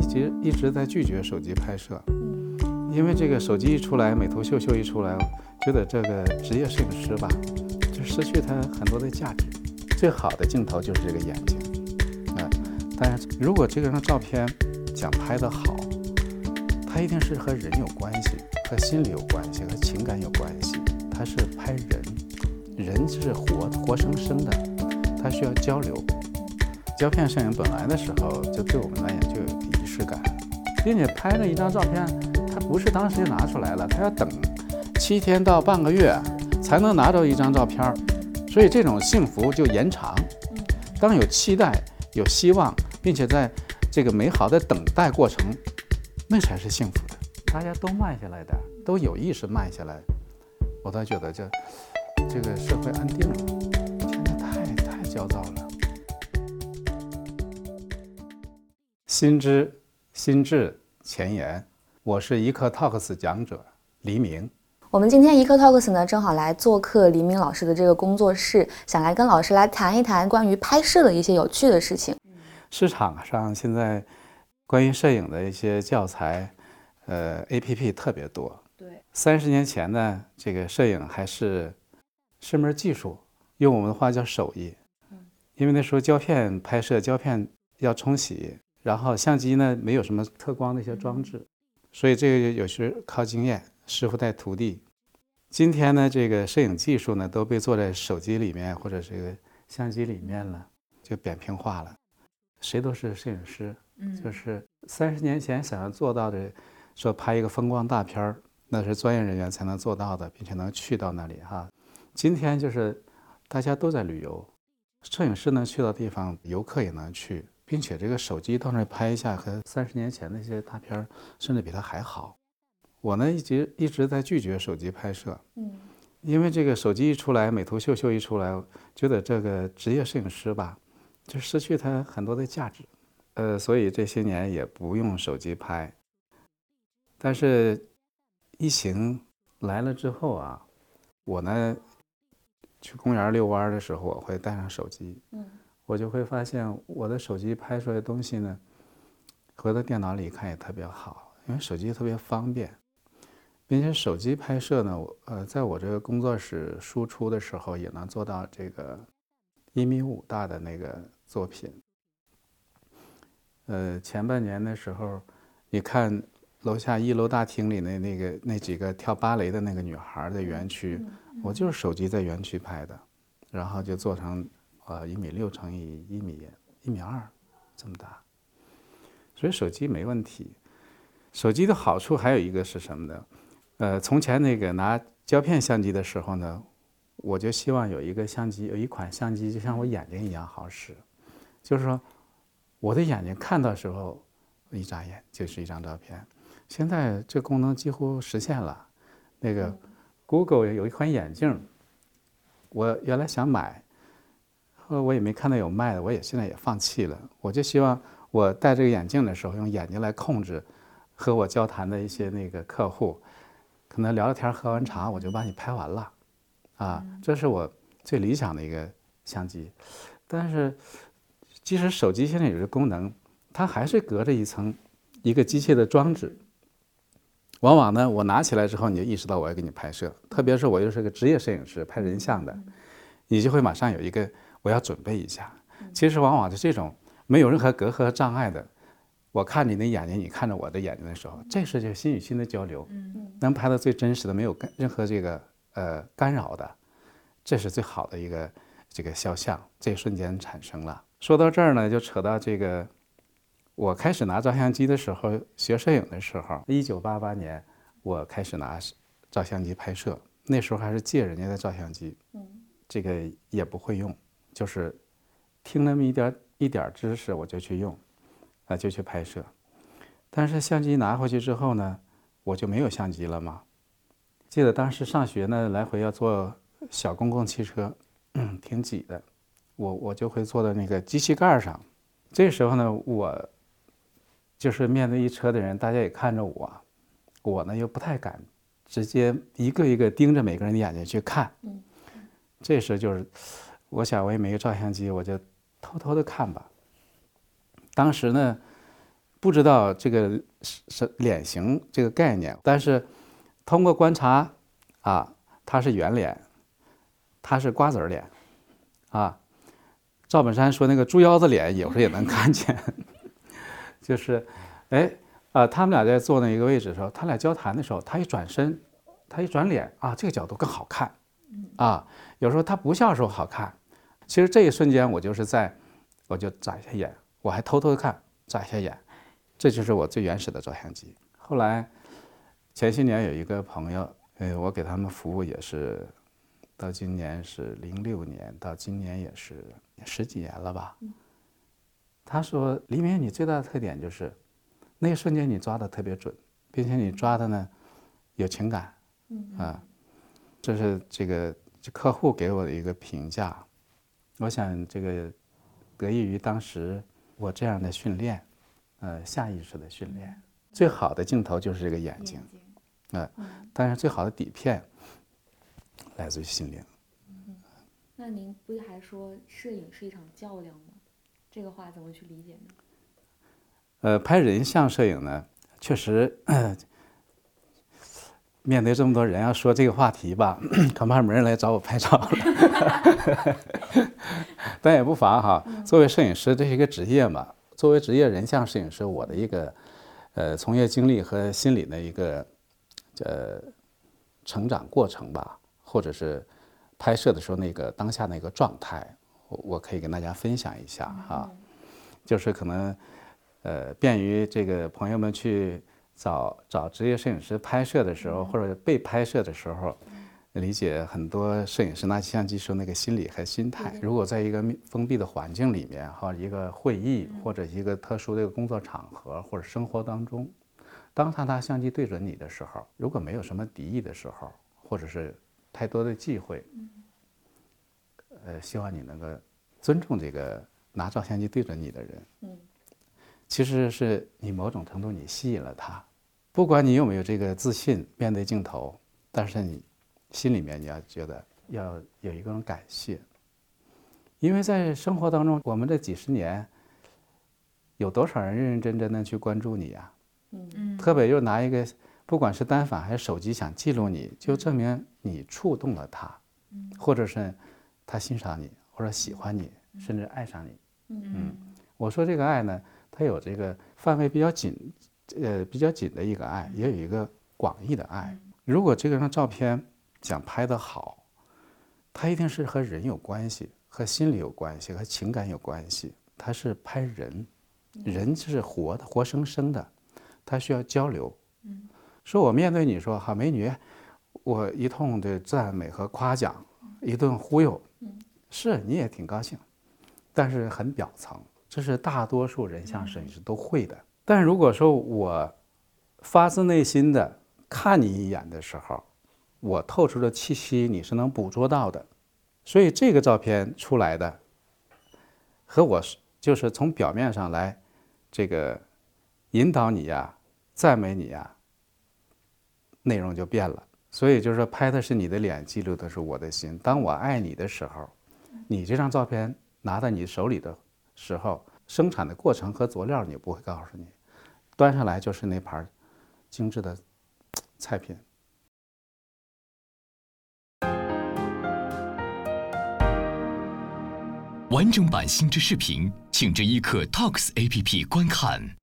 一直一直在拒绝手机拍摄，因为这个手机一出来，美图秀秀一出来，觉得这个职业摄影师吧，就失去它很多的价值。最好的镜头就是这个眼睛，啊，但是如果这个人的照片想拍得好，它一定是和人有关系，和心理有关系，和情感有关系。它是拍人，人是活活生生的，它需要交流。胶片摄影本来的时候，就对我们来讲就有感，并且拍了一张照片，他不是当时就拿出来了，他要等七天到半个月才能拿到一张照片，所以这种幸福就延长。当有期待、有希望，并且在这个美好的等待过程，那才是幸福的。大家都慢下来点，都有意识慢下来，我倒觉得这这个社会安定了。现在太太焦躁了。心知心智前沿，我是一刻 Talks 讲者黎明。我们今天一刻 Talks 呢，正好来做客黎明老师的这个工作室，想来跟老师来谈一谈关于拍摄的一些有趣的事情。市场上现在关于摄影的一些教材，呃，APP 特别多。对，三十年前呢，这个摄影还是是门技术，用我们的话叫手艺。嗯，因为那时候胶片拍摄，胶片要冲洗。然后相机呢，没有什么特光的一些装置，所以这个有时靠经验，师傅带徒弟。今天呢，这个摄影技术呢都被做在手机里面或者这个相机里面了，就扁平化了。谁都是摄影师，就是三十年前想要做到的，说拍一个风光大片儿，那是专业人员才能做到的，并且能去到那里哈。今天就是大家都在旅游，摄影师能去到地方，游客也能去。并且这个手机到那拍一下，和三十年前那些大片儿，甚至比它还好。我呢一直一直在拒绝手机拍摄，嗯，因为这个手机一出来，美图秀秀一出来，觉得这个职业摄影师吧，就失去它很多的价值。呃，所以这些年也不用手机拍。但是疫情来了之后啊，我呢去公园遛弯的时候，我会带上手机，嗯。我就会发现，我的手机拍出来的东西呢，回到电脑里看也特别好，因为手机特别方便，并且手机拍摄呢，我呃，在我这个工作室输出的时候，也能做到这个一米五大的那个作品。呃，前半年的时候，你看楼下一楼大厅里那那个那几个跳芭蕾的那个女孩的园区，我就是手机在园区拍的，然后就做成。呃，一米六乘以一米一米二，这么大，所以手机没问题。手机的好处还有一个是什么呢？呃，从前那个拿胶片相机的时候呢，我就希望有一个相机，有一款相机就像我眼睛一样好使，就是说我的眼睛看到时候一眨眼就是一张照片。现在这功能几乎实现了。那个 Google 有一款眼镜，我原来想买。呃，我也没看到有卖的，我也现在也放弃了。我就希望我戴这个眼镜的时候，用眼睛来控制和我交谈的一些那个客户，可能聊聊天、喝完茶，我就把你拍完了，啊，这是我最理想的一个相机。但是，即使手机现在有这功能，它还是隔着一层一个机械的装置。往往呢，我拿起来之后，你就意识到我要给你拍摄，特别是我又是个职业摄影师，拍人像的，你就会马上有一个。我要准备一下。其实往往就这种没有任何隔阂和障碍的，我看你的眼睛，你看着我的眼睛的时候，这是就心与心的交流，能拍到最真实的，没有干任何这个呃干扰的，这是最好的一个这个肖像，这一瞬间产生了。说到这儿呢，就扯到这个，我开始拿照相机的时候，学摄影的时候，一九八八年我开始拿照相机拍摄，那时候还是借人家的照相机，这个也不会用。就是听那么一点一点知识，我就去用，啊，就去拍摄。但是相机拿回去之后呢，我就没有相机了嘛。记得当时上学呢，来回要坐小公共汽车，挺挤的，我我就会坐在那个机器盖上。这时候呢，我就是面对一车的人，大家也看着我，我呢又不太敢直接一个一个盯着每个人的眼睛去看。这时就是。我想我也没有照相机，我就偷偷的看吧。当时呢，不知道这个是是脸型这个概念，但是通过观察，啊，他是圆脸，他是瓜子脸，啊，赵本山说那个猪腰子脸有时候也能看见，就是，哎，啊，他们俩在坐那一个位置的时候，他俩交谈的时候，他一转身，他一转脸，啊，这个角度更好看，啊，有时候他不笑的时候好看，其实这一瞬间我就是在，我就眨一下眼，我还偷偷的看，眨一下眼。这就是我最原始的照相机。后来前些年有一个朋友，呃，我给他们服务也是，到今年是零六年，到今年也是十几年了吧。他说：“黎明，你最大的特点就是那一瞬间你抓的特别准，并且你抓的呢有情感，啊，这是这个这客户给我的一个评价。我想这个得益于当时我这样的训练。”呃，下意识的训练，最好的镜头就是这个眼睛，呃，当然最好的底片来自于心灵。那您不还说摄影是一场较量吗？这个话怎么去理解呢？呃，拍人像摄影呢，确实，面对这么多人要说这个话题吧，恐怕没人来找我拍照了。但也不妨哈，作为摄影师，这是一个职业嘛。作为职业人像摄影师，我的一个呃从业经历和心理的一个呃成长过程吧，或者是拍摄的时候那个当下那个状态，我我可以跟大家分享一下哈。就是可能呃便于这个朋友们去找找职业摄影师拍摄的时候，或者被拍摄的时候。理解很多摄影师拿起相机时候那个心理和心态。如果在一个封闭的环境里面，哈，一个会议或者一个特殊的一个工作场合或者生活当中，当他拿相机对准你的时候，如果没有什么敌意的时候，或者是太多的忌讳，呃，希望你能够尊重这个拿照相机对准你的人。嗯，其实是你某种程度你吸引了他，不管你有没有这个自信面对镜头，但是你。心里面你要觉得要有一种感谢，因为在生活当中，我们这几十年，有多少人认认真真的去关注你呀？嗯嗯。特别又拿一个，不管是单反还是手机，想记录你，就证明你触动了他，或者是他欣赏你，或者喜欢你，甚至爱上你。嗯。我说这个爱呢，它有这个范围比较紧，呃，比较紧的一个爱，也有一个广义的爱。如果这个张照片，想拍得好，它一定是和人有关系，和心理有关系，和情感有关系。它是拍人，人是活的，活生生的，它需要交流。说我面对你说好美女，我一通的赞美和夸奖，一顿忽悠，是你也挺高兴，但是很表层，这是大多数人像摄影师都会的。但如果说我发自内心的看你一眼的时候，我透出的气息，你是能捕捉到的，所以这个照片出来的，和我就是从表面上来，这个引导你呀，赞美你呀，内容就变了。所以就是说，拍的是你的脸，记录的是我的心。当我爱你的时候，你这张照片拿到你手里的时候，生产的过程和佐料你不会告诉你，端上来就是那盘精致的菜品。完整版星之视频，请至一刻 Talks APP 观看。